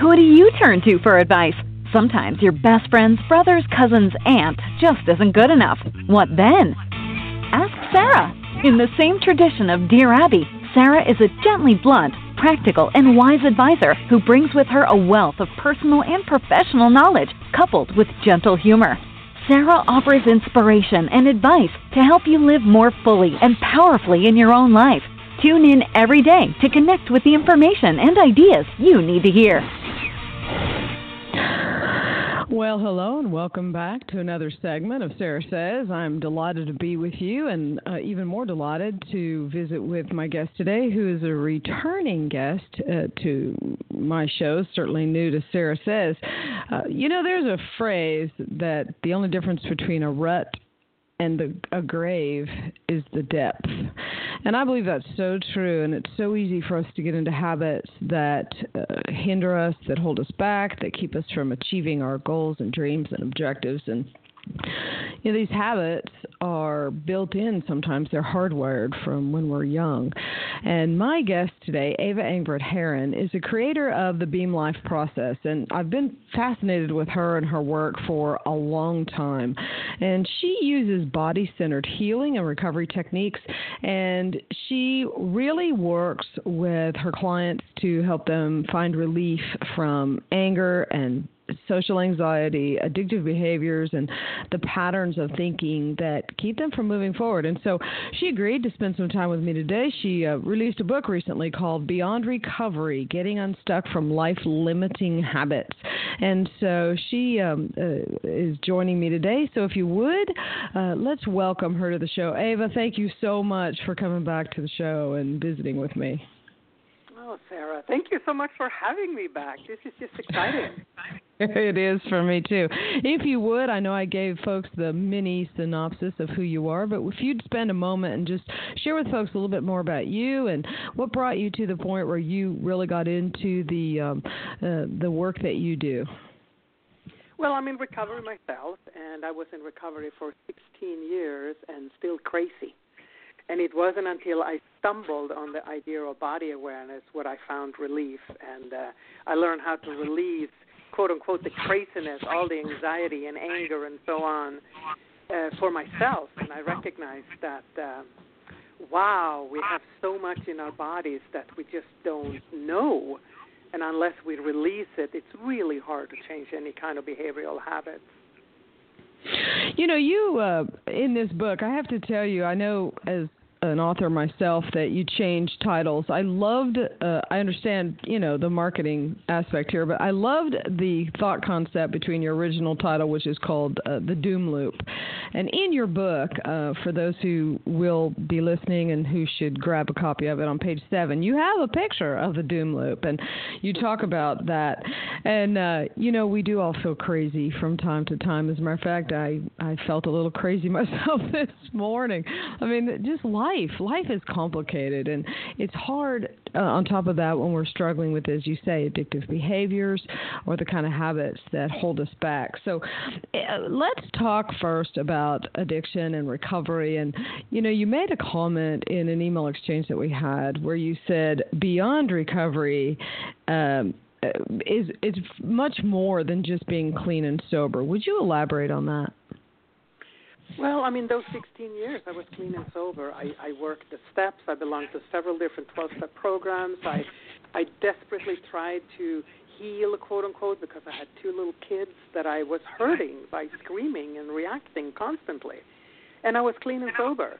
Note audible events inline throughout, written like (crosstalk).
Who do you turn to for advice? Sometimes your best friend's brother's cousin's aunt just isn't good enough. What then? Ask Sarah. In the same tradition of Dear Abby, Sarah is a gently blunt, practical, and wise advisor who brings with her a wealth of personal and professional knowledge coupled with gentle humor. Sarah offers inspiration and advice to help you live more fully and powerfully in your own life. Tune in every day to connect with the information and ideas you need to hear. Well, hello and welcome back to another segment of Sarah Says. I'm delighted to be with you and uh, even more delighted to visit with my guest today, who is a returning guest uh, to my show, certainly new to Sarah Says. Uh, you know, there's a phrase that the only difference between a rut and the, a grave is the depth. And I believe that's so true. And it's so easy for us to get into habits that uh, hinder us, that hold us back, that keep us from achieving our goals and dreams and objectives. And you know, these habits are built in sometimes, they're hardwired from when we're young. And my guest today, Eva Angvert Harren, is a creator of the Beam Life process. And I've been fascinated with her and her work for a long time. And she uses body centered healing and recovery techniques. And she really works with her clients to help them find relief from anger and social anxiety, addictive behaviors, and the patterns of thinking that keep them from moving forward. And so she agreed to spend some time with me today. She uh, released a book recently called Beyond Recovery Getting Unstuck from Life Limiting Habits. And so she um, uh, is joining me today. So if you would, uh, let's welcome her to the show. Eva, thank you so much for coming back to the show and visiting with me. Oh, Sarah, thank you so much for having me back. This is just exciting. (laughs) it is for me too. If you would, I know I gave folks the mini synopsis of who you are, but if you'd spend a moment and just share with folks a little bit more about you and what brought you to the point where you really got into the um, uh, the work that you do. Well, I'm in recovery myself, and I was in recovery for 16 years and still crazy. And it wasn't until I stumbled on the idea of body awareness what I found relief, and uh, I learned how to release quote unquote the craziness, all the anxiety and anger and so on uh, for myself, and I recognized that. Uh, wow, we have so much in our bodies that we just don't know. And unless we release it, it's really hard to change any kind of behavioral habits. You know, you uh, in this book, I have to tell you, I know as an author myself that you change titles. I loved. Uh, I understand, you know, the marketing aspect here, but I loved the thought concept between your original title, which is called uh, the Doom Loop, and in your book, uh, for those who will be listening and who should grab a copy of it on page seven, you have a picture of the Doom Loop, and you talk about that. And uh, you know, we do all feel crazy from time to time. As a matter of fact, I I felt a little crazy (laughs) myself this morning. I mean, just life life. Life is complicated, and it's hard. Uh, on top of that, when we're struggling with, as you say, addictive behaviors or the kind of habits that hold us back. So, uh, let's talk first about addiction and recovery. And you know, you made a comment in an email exchange that we had where you said beyond recovery. Um, uh, is it's much more than just being clean and sober. Would you elaborate on that? Well, I mean, those 16 years I was clean and sober. I, I worked the steps. I belonged to several different 12 step programs. I, I desperately tried to heal, quote unquote, because I had two little kids that I was hurting by screaming and reacting constantly. And I was clean and sober.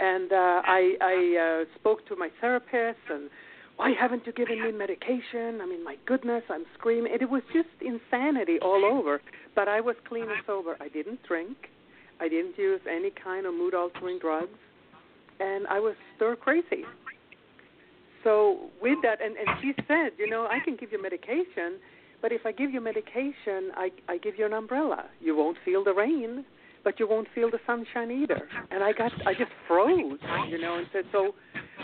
And uh, I, I uh, spoke to my therapist and why haven't you given me medication? I mean, my goodness, I'm screaming. It was just insanity all over. But I was clean and sober. I didn't drink. I didn't use any kind of mood altering drugs, and I was stir crazy. So with that, and, and she said, you know, I can give you medication, but if I give you medication, I, I give you an umbrella. You won't feel the rain, but you won't feel the sunshine either. And I got, I just froze, you know, and said, so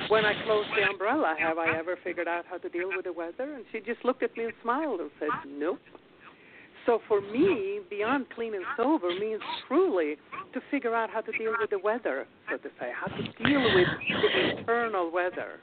when I closed the umbrella, have I ever figured out how to deal with the weather? And she just looked at me and smiled and said, nope. So for me, beyond clean and sober means truly to figure out how to deal with the weather, so to say, how to deal with the internal weather.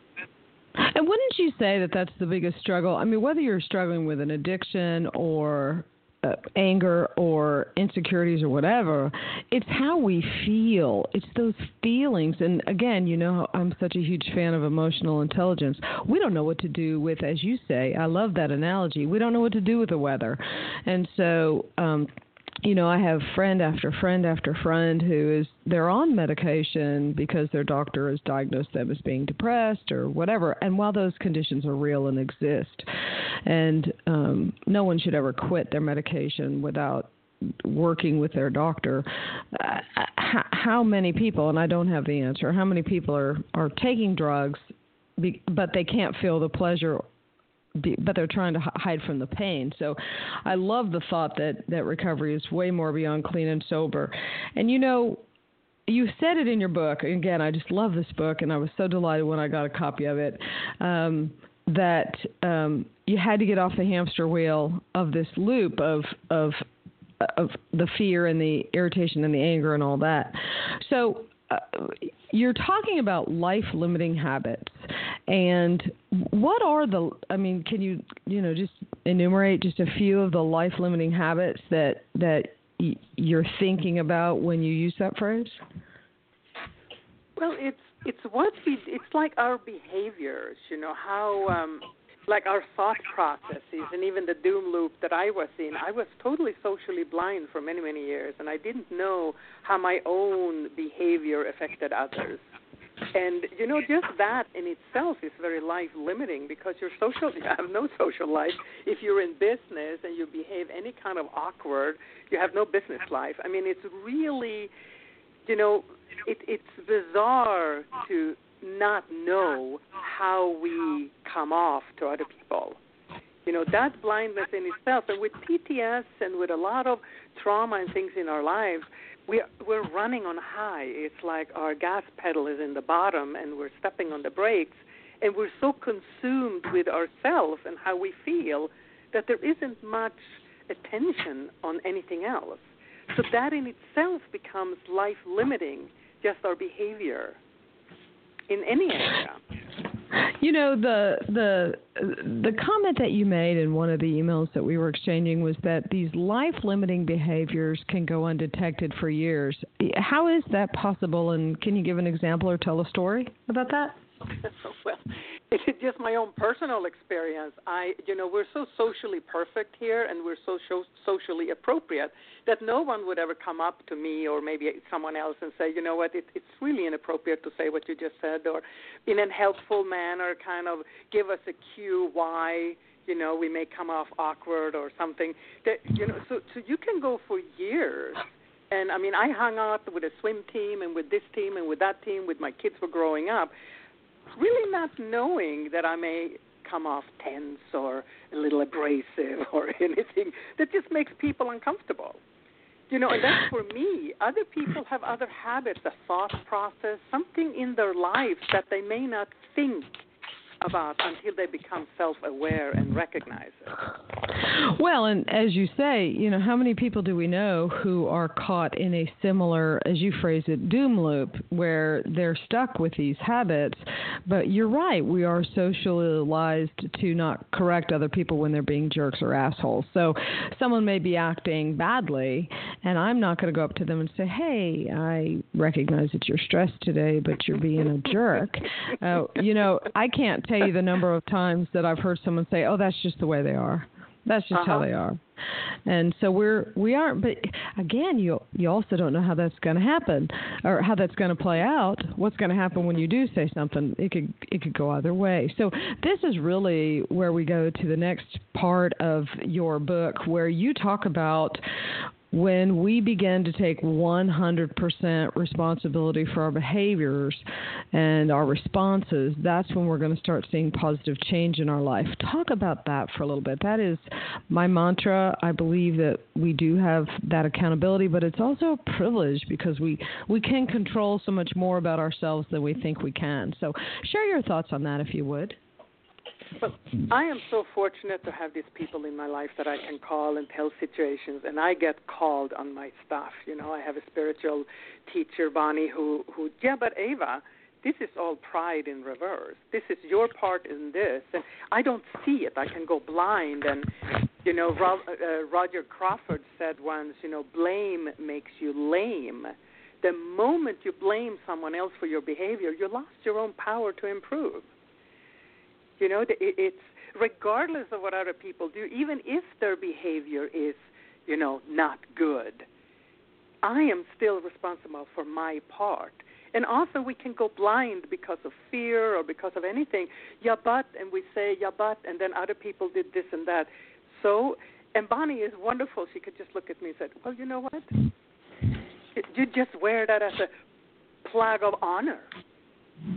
And wouldn't you say that that's the biggest struggle? I mean, whether you're struggling with an addiction or uh, anger or insecurities or whatever, it's how we feel. It's those feelings. And again, you know, I'm such a huge fan of emotional intelligence. We don't know what to do with, as you say, I love that analogy. We don't know what to do with the weather. And so, um, you know, I have friend after friend after friend who is they're on medication because their doctor has diagnosed them as being depressed or whatever. And while those conditions are real and exist, and um, no one should ever quit their medication without working with their doctor uh, how many people and I don't have the answer how many people are are taking drugs be, but they can't feel the pleasure but they're trying to hide from the pain. So I love the thought that that recovery is way more beyond clean and sober. And you know, you said it in your book. Again, I just love this book, and I was so delighted when I got a copy of it. Um, that um, you had to get off the hamster wheel of this loop of of of the fear and the irritation and the anger and all that. So uh, you're talking about life limiting habits and what are the i mean can you you know just enumerate just a few of the life limiting habits that that y- you're thinking about when you use that phrase well it's it's what we it's like our behaviors you know how um like our thought processes and even the doom loop that I was in. I was totally socially blind for many, many years, and I didn't know how my own behavior affected others. And you know, just that in itself is very life limiting because you're social. (laughs) You have no social life. If you're in business and you behave any kind of awkward, you have no business life. I mean, it's really, you know, it, it's bizarre to not know how we come off to other people. You know, that blindness in itself, and with PTS and with a lot of trauma and things in our lives, we we're running on high. It's like our gas pedal is in the bottom and we're stepping on the brakes, and we're so consumed with ourselves and how we feel that there isn't much attention on anything else. So that in itself becomes life limiting, just our behavior in any area. You know the the the comment that you made in one of the emails that we were exchanging was that these life limiting behaviors can go undetected for years. How is that possible? And can you give an example or tell a story about that? (laughs) well, it's just my own personal experience. I, you know, we're so socially perfect here, and we're so socially appropriate that no one would ever come up to me or maybe someone else and say, you know what, it, it's really inappropriate to say what you just said, or in a helpful manner, kind of give us a cue why you know we may come off awkward or something. That you know, so so you can go for years. And I mean, I hung out with a swim team and with this team and with that team with my kids were growing up really not knowing that I may come off tense or a little abrasive (laughs) or anything that just makes people uncomfortable. You know, and that's for me. Other people have other habits, a thought process, something in their lives that they may not think until they become self aware and recognize it. Well, and as you say, you know, how many people do we know who are caught in a similar, as you phrase it, doom loop where they're stuck with these habits? But you're right, we are socialized to not correct other people when they're being jerks or assholes. So someone may be acting badly, and I'm not going to go up to them and say, hey, I recognize that you're stressed today, but you're being a jerk. Uh, you know, I can't tell you the number of times that I've heard someone say, "Oh, that's just the way they are. That's just uh-huh. how they are." And so we're we aren't. But again, you you also don't know how that's going to happen or how that's going to play out. What's going to happen when you do say something? It could it could go either way. So this is really where we go to the next part of your book, where you talk about when we begin to take 100% responsibility for our behaviors and our responses, that's when we're going to start seeing positive change in our life. Talk about that for a little bit. That is my mantra. I believe that we do have that accountability, but it's also a privilege because we, we can control so much more about ourselves than we think we can. So, share your thoughts on that if you would. But I am so fortunate to have these people in my life that I can call and tell situations, and I get called on my stuff. You know, I have a spiritual teacher, Bonnie, who who yeah, but Eva, this is all pride in reverse. This is your part in this, and I don't see it. I can go blind. And you know, Ro- uh, Roger Crawford said once, you know, blame makes you lame. The moment you blame someone else for your behavior, you lost your own power to improve. You know, it's regardless of what other people do, even if their behavior is, you know, not good. I am still responsible for my part and also, we can go blind because of fear or because of anything. Yeah, but, and we say, yeah, but, and then other people did this and that. So, and Bonnie is wonderful. She could just look at me and said, well, you know what? You just wear that as a flag of honor.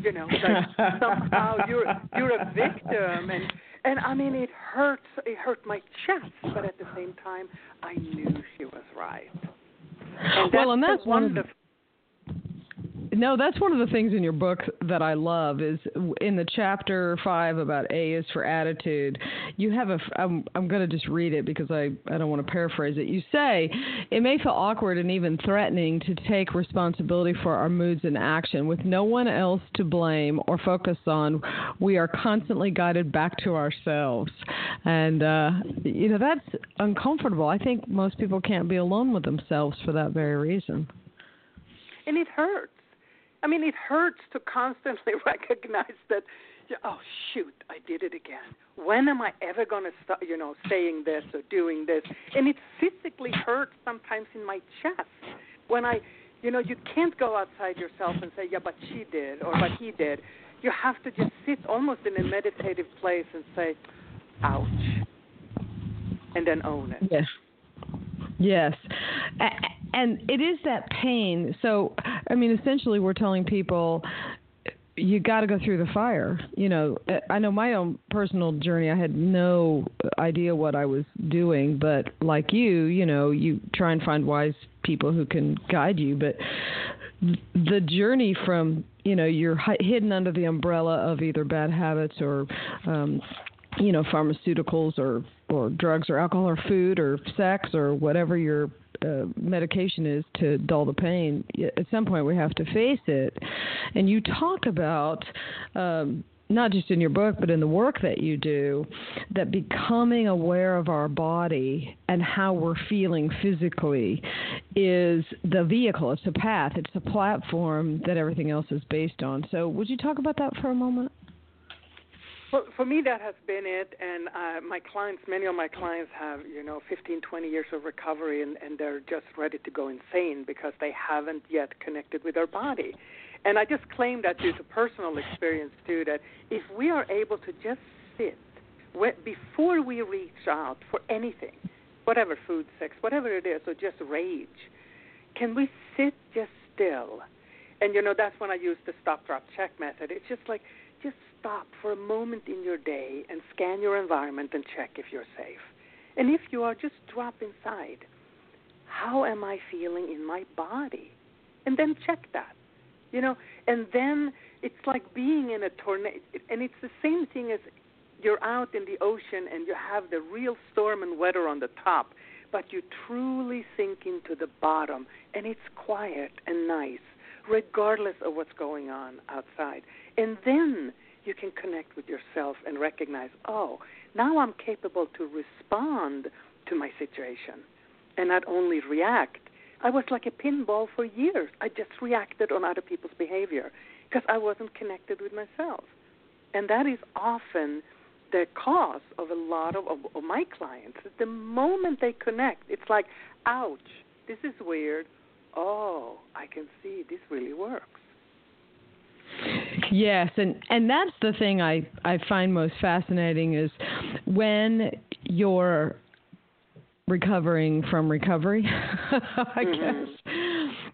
You know, like somehow you're you're a victim, and and I mean it hurts. It hurt my chest, but at the same time, I knew she was right. And well, and that's wonderful. No, that's one of the things in your book that I love is in the chapter five about A is for attitude. You have a. I'm I'm going to just read it because I I don't want to paraphrase it. You say it may feel awkward and even threatening to take responsibility for our moods and action with no one else to blame or focus on. We are constantly guided back to ourselves, and uh, you know that's uncomfortable. I think most people can't be alone with themselves for that very reason. And it hurts I mean, it hurts to constantly (laughs) recognize that, oh shoot, I did it again. When am I ever going to stop, you know, saying this or doing this? And it physically hurts sometimes in my chest when I, you know, you can't go outside yourself and say, yeah, but she did or but he did. You have to just sit almost in a meditative place and say, ouch, and then own it. Yes. Yes and it is that pain. So, I mean, essentially, we're telling people you got to go through the fire. You know, I know my own personal journey. I had no idea what I was doing, but like you, you know, you try and find wise people who can guide you. But the journey from you know you're hidden under the umbrella of either bad habits or um, you know pharmaceuticals or or drugs or alcohol or food or sex or whatever your uh, medication is to dull the pain, at some point we have to face it. And you talk about. Um, not just in your book, but in the work that you do, that becoming aware of our body and how we're feeling physically is the vehicle, it's a path, it's a platform that everything else is based on. So, would you talk about that for a moment? Well, for me, that has been it. And uh, my clients, many of my clients have, you know, 15, 20 years of recovery, and, and they're just ready to go insane because they haven't yet connected with their body. And I just claim that due to personal experience, too, that if we are able to just sit before we reach out for anything, whatever food, sex, whatever it is, or just rage, can we sit just still? And, you know, that's when I use the stop, drop, check method. It's just like, just stop for a moment in your day and scan your environment and check if you're safe. And if you are, just drop inside. How am I feeling in my body? And then check that. You know, and then it's like being in a tornado. And it's the same thing as you're out in the ocean and you have the real storm and weather on the top, but you truly sink into the bottom and it's quiet and nice, regardless of what's going on outside. And then you can connect with yourself and recognize, oh, now I'm capable to respond to my situation and not only react. I was like a pinball for years. I just reacted on other people's behavior because I wasn't connected with myself. And that is often the cause of a lot of, of, of my clients. The moment they connect, it's like, ouch, this is weird. Oh, I can see this really works. Yes, and and that's the thing I I find most fascinating is when you're recovering from recovery. (laughs) I mm-hmm.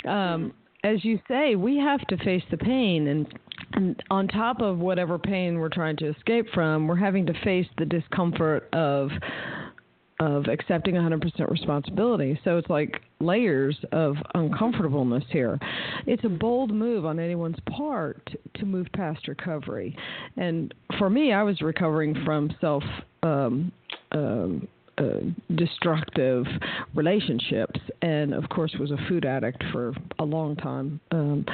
guess. Um, as you say, we have to face the pain, and and on top of whatever pain we're trying to escape from, we're having to face the discomfort of of accepting 100% responsibility. So it's like layers of uncomfortableness here. It's a bold move on anyone's part to move past recovery. And for me, I was recovering from self um, um, uh, destructive relationships, and of course was a food addict for a long time. Um,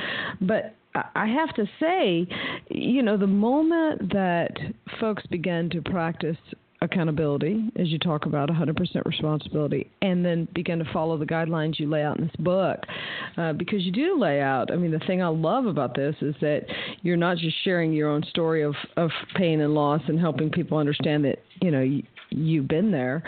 but I have to say, you know, the moment that folks begin to practice accountability, as you talk about 100% responsibility, and then begin to follow the guidelines you lay out in this book. Uh, because you do lay out, I mean, the thing I love about this is that you're not just sharing your own story of, of pain and loss and helping people understand that, you know, you, you've been there.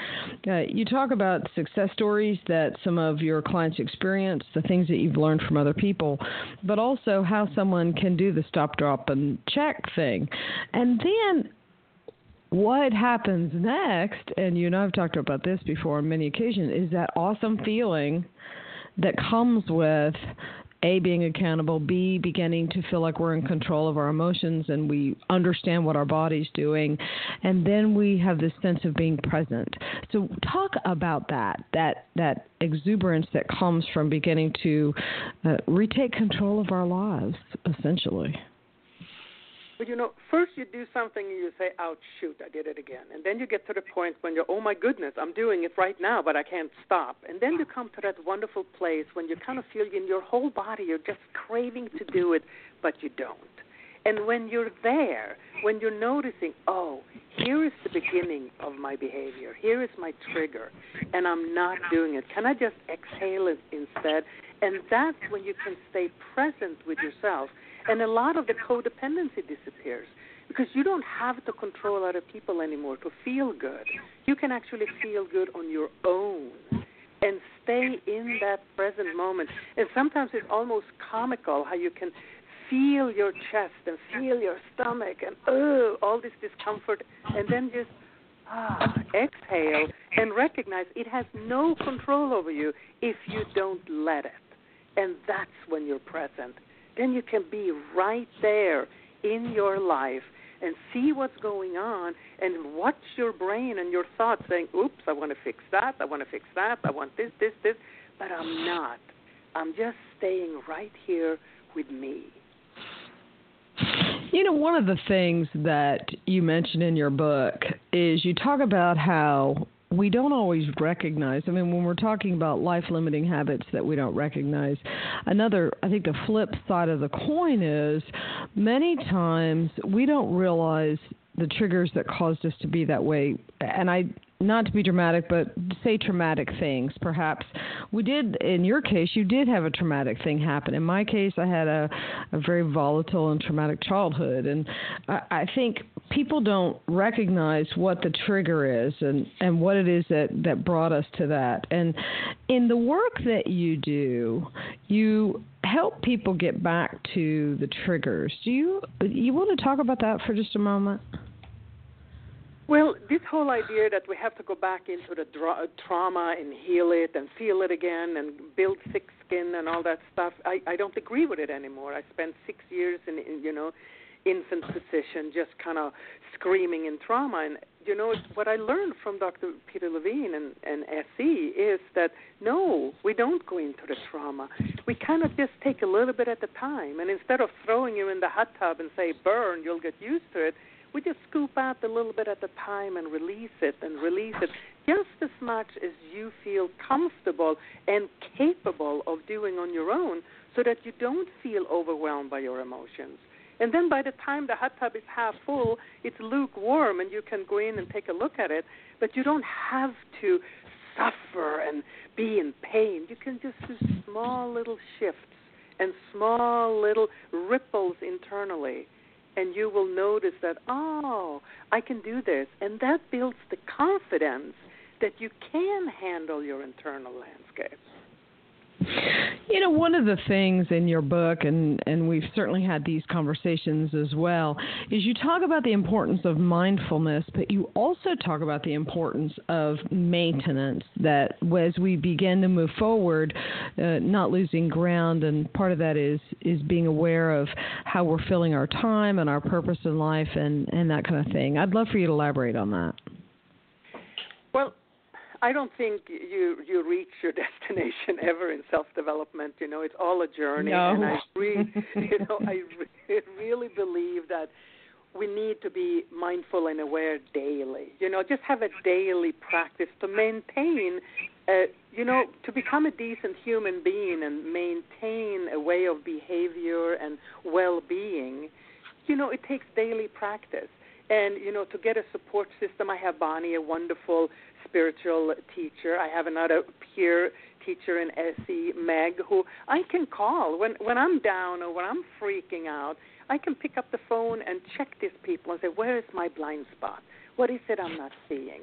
Uh, you talk about success stories that some of your clients experience, the things that you've learned from other people, but also how someone can do the stop, drop, and check thing. And then what happens next, and you and I have talked about this before on many occasions, is that awesome feeling that comes with a being accountable b beginning to feel like we're in control of our emotions and we understand what our body's doing and then we have this sense of being present. So talk about that that that exuberance that comes from beginning to uh, retake control of our lives essentially but you know, first you do something and you say, "Ouch, shoot, I did it again," and then you get to the point when you're, "Oh my goodness, I'm doing it right now, but I can't stop." And then you come to that wonderful place when you kind of feel in your whole body you're just craving to do it, but you don't. And when you're there, when you're noticing, "Oh, here is the beginning of my behavior. Here is my trigger, and I'm not doing it. Can I just exhale it instead?" And that's when you can stay present with yourself and a lot of the codependency disappears because you don't have to control other people anymore to feel good. You can actually feel good on your own and stay in that present moment. And sometimes it's almost comical how you can feel your chest and feel your stomach and oh, all this discomfort, and then just ah, exhale and recognize it has no control over you if you don't let it. And that's when you're present then you can be right there in your life and see what's going on and watch your brain and your thoughts saying, oops, I want to fix that, I want to fix that, I want this, this, this, but I'm not. I'm just staying right here with me. You know, one of the things that you mention in your book is you talk about how we don't always recognize. I mean, when we're talking about life limiting habits that we don't recognize, another, I think the flip side of the coin is many times we don't realize the triggers that caused us to be that way. And I not to be dramatic, but say traumatic things. Perhaps we did. In your case, you did have a traumatic thing happen. In my case, I had a, a very volatile and traumatic childhood, and I, I think people don't recognize what the trigger is and and what it is that that brought us to that. And in the work that you do, you help people get back to the triggers. Do you you want to talk about that for just a moment? Well, this whole idea that we have to go back into the dra- trauma and heal it and feel it again and build thick skin and all that stuff, I, I don't agree with it anymore. I spent six years in, in you know, infant position, just kind of screaming in trauma. And you know what I learned from Dr. Peter Levine and, and SE is that no, we don't go into the trauma. We kind of just take a little bit at a time, and instead of throwing you in the hot tub and say burn, you'll get used to it we just scoop out a little bit at a time and release it and release it just as much as you feel comfortable and capable of doing on your own so that you don't feel overwhelmed by your emotions. And then by the time the hot tub is half full, it's lukewarm and you can go in and take a look at it, but you don't have to suffer and be in pain. You can just do small little shifts and small little ripples internally and you will notice that, oh, I can do this. And that builds the confidence that you can handle your internal landscape. You know, one of the things in your book, and, and we've certainly had these conversations as well, is you talk about the importance of mindfulness, but you also talk about the importance of maintenance. That as we begin to move forward, uh, not losing ground, and part of that is is being aware of how we're filling our time and our purpose in life, and and that kind of thing. I'd love for you to elaborate on that. Well, I don't think you you reach your (laughs) destination ever in self development. You know, it's all a journey, no. and I really, (laughs) you know, I really believe that we need to be mindful and aware daily. You know, just have a daily practice to maintain uh, you know, to become a decent human being and maintain a way of behavior and well-being, you know, it takes daily practice. And you know, to get a support system, I have Bonnie, a wonderful spiritual teacher. I have another peer teacher in SE, Meg, who I can call when when I'm down or when I'm freaking out. I can pick up the phone and check these people and say, where is my blind spot? What is it I'm not seeing?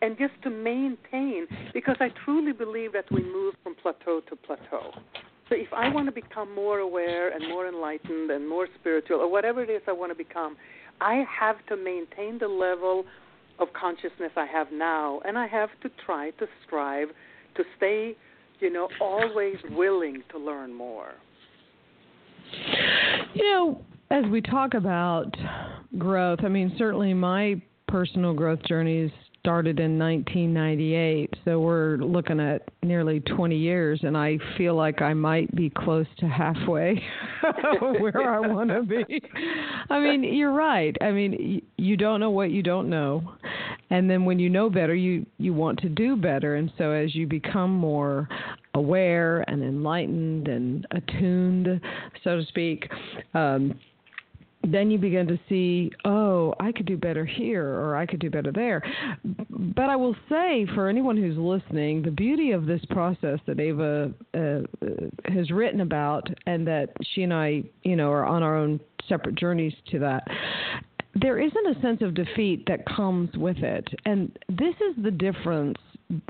And just to maintain, because I truly believe that we move from plateau to plateau. So if I want to become more aware and more enlightened and more spiritual, or whatever it is I want to become, I have to maintain the level of consciousness I have now, and I have to try to strive to stay, you know, always willing to learn more. You know, as we talk about growth, I mean, certainly my personal growth journeys started in 1998, so we're looking at nearly 20 years, and I feel like I might be close to halfway (laughs) where I want to be. I mean, you're right. I mean, you don't know what you don't know, and then when you know better, you you want to do better, and so as you become more aware and enlightened and attuned, so to speak. Um, then you begin to see, oh, I could do better here or I could do better there. But I will say, for anyone who's listening, the beauty of this process that Eva uh, has written about, and that she and I, you know, are on our own separate journeys to that. There isn't a sense of defeat that comes with it. And this is the difference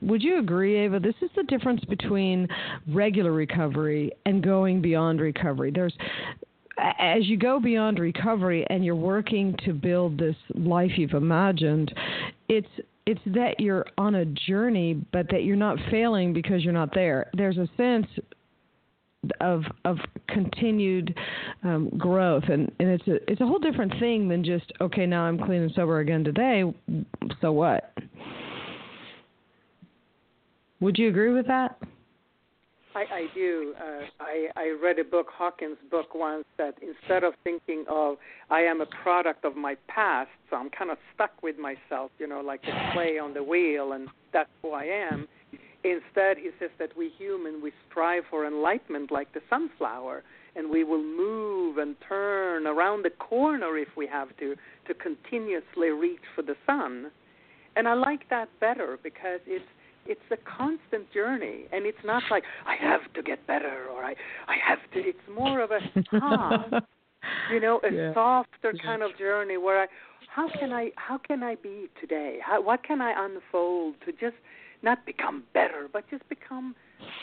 would you agree, Eva? This is the difference between regular recovery and going beyond recovery. There's as you go beyond recovery and you're working to build this life you've imagined, it's it's that you're on a journey, but that you're not failing because you're not there. There's a sense of of continued um, growth, and and it's a it's a whole different thing than just okay now I'm clean and sober again today. So what? Would you agree with that? I, I do. Uh, I, I read a book, Hawkins' book, once that instead of thinking of I am a product of my past, so I'm kind of stuck with myself, you know, like a clay on the wheel, and that's who I am. Instead, he says that we human we strive for enlightenment like the sunflower, and we will move and turn around the corner if we have to to continuously reach for the sun. And I like that better because it's it's a constant journey and it's not like i have to get better or i i have to it's more of a calm ah, (laughs) you know a yeah. softer kind of journey where i how can i how can i be today how what can i unfold to just not become better but just become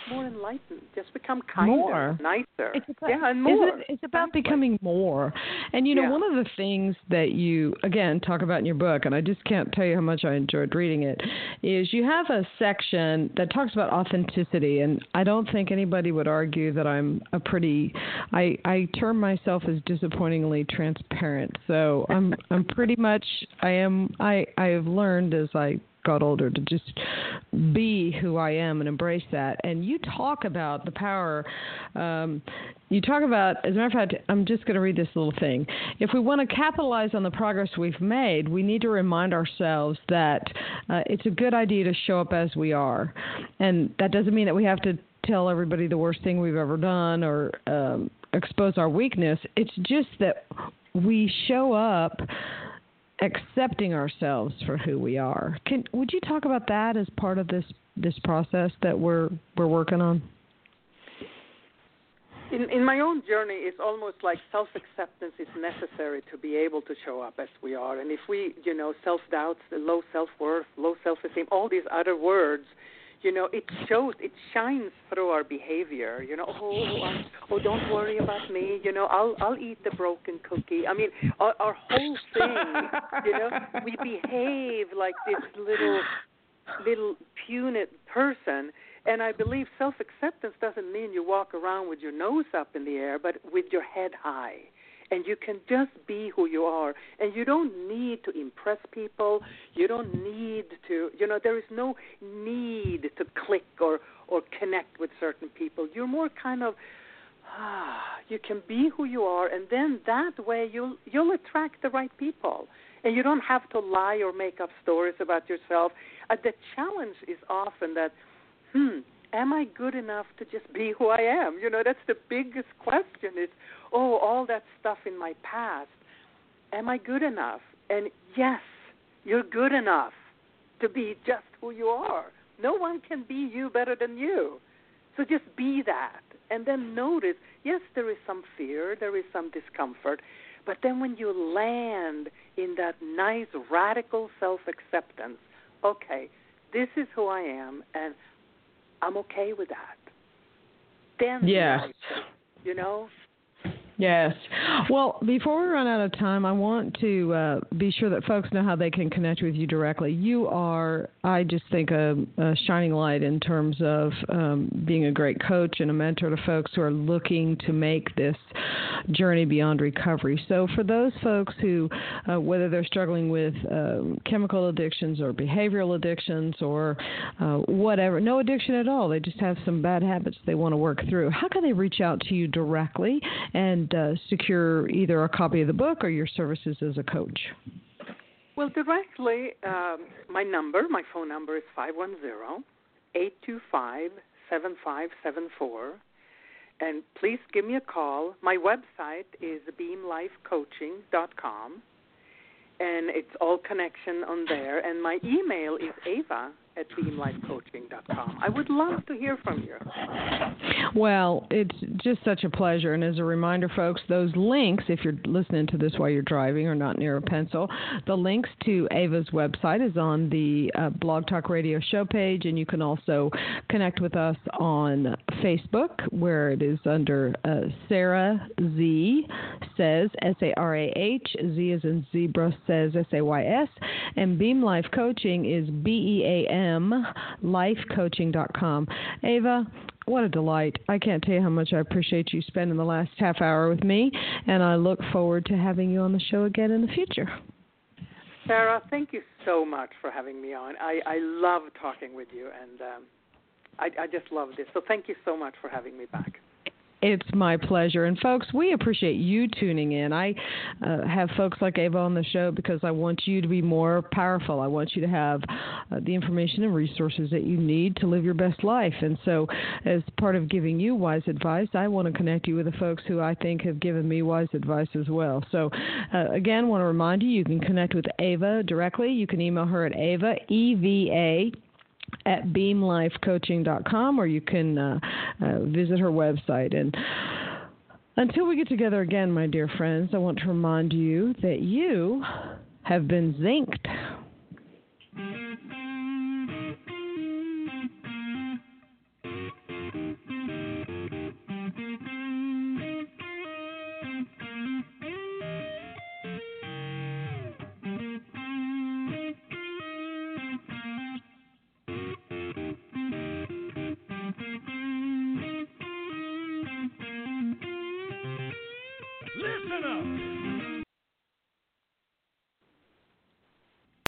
more enlightened. Just become kinder, more. nicer. It's about, yeah, and more. It, it's about becoming more. And you know, yeah. one of the things that you again talk about in your book, and I just can't tell you how much I enjoyed reading it, is you have a section that talks about authenticity, and I don't think anybody would argue that I'm a pretty. I I term myself as disappointingly transparent. So I'm I'm pretty much I am I I have learned as I got older to just be who I am and embrace that. And you talk about the power. Um, you talk about, as a matter of fact, I'm just going to read this little thing. If we want to capitalize on the progress we've made, we need to remind ourselves that uh, it's a good idea to show up as we are. And that doesn't mean that we have to tell everybody the worst thing we've ever done or um, expose our weakness. It's just that we show up accepting ourselves for who we are. Can would you talk about that as part of this this process that we're we're working on? In, in my own journey, it's almost like self acceptance is necessary to be able to show up as we are. And if we, you know, self doubts, low self worth, low self esteem, all these other words you know, it shows, it shines through our behavior. You know, oh, oh I, oh, don't worry about me. You know, I'll I'll eat the broken cookie. I mean, our, our whole thing. you know, we (laughs) behave like this little little puny person. And I believe self acceptance doesn't mean you walk around with your nose up in the air, but with your head high and you can just be who you are. And you don't need to impress people. You don't need to you know there is no need to click or or connect with certain people. You're more kind of ah you can be who you are and then that way you'll you'll attract the right people. And you don't have to lie or make up stories about yourself. Uh, the challenge is often that hmm, am I good enough to just be who I am? You know, that's the biggest question is, oh, all that stuff in my past, am I good enough? And yes, you're good enough to be just who you are. No one can be you better than you. So just be that. And then notice, yes, there is some fear, there is some discomfort, but then when you land in that nice radical self acceptance, okay, this is who I am, and I'm okay with that. Then, yes. you know, Yes. Well, before we run out of time, I want to uh, be sure that folks know how they can connect with you directly. You are, I just think, a, a shining light in terms of um, being a great coach and a mentor to folks who are looking to make this journey beyond recovery. So, for those folks who, uh, whether they're struggling with uh, chemical addictions or behavioral addictions or uh, whatever, no addiction at all, they just have some bad habits they want to work through, how can they reach out to you directly and and uh, secure either a copy of the book or your services as a coach? Well, directly, um, my number, my phone number is 510 825 7574. And please give me a call. My website is beamlifecoaching.com, and it's all connection on there. And my email is eva at beamlifecoaching.com. I would love to hear from you. Well, it's just such a pleasure. And as a reminder, folks, those links, if you're listening to this while you're driving or not near a pencil, the links to Eva's website is on the uh, Blog Talk Radio show page. And you can also connect with us on Facebook, where it is under uh, Sarah Z Says, S A R A H, Z is in zebra, says, S A Y S. And Beam Life Coaching is B E A M lifecoaching.com. Eva, what a delight. I can't tell you how much I appreciate you spending the last half hour with me, and I look forward to having you on the show again in the future. Sarah, thank you so much for having me on. I, I love talking with you, and um, I, I just love this. So thank you so much for having me back. It's my pleasure. And folks, we appreciate you tuning in. I uh, have folks like Eva on the show because I want you to be more powerful. I want you to have uh, the information and resources that you need to live your best life. And so, as part of giving you wise advice, I want to connect you with the folks who I think have given me wise advice as well. So, uh, again, want to remind you you can connect with Eva directly. You can email her at Eva, E V A at beamlifecoaching.com or you can uh, uh, visit her website. And until we get together again, my dear friends, I want to remind you that you have been zinced.